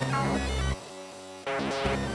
Música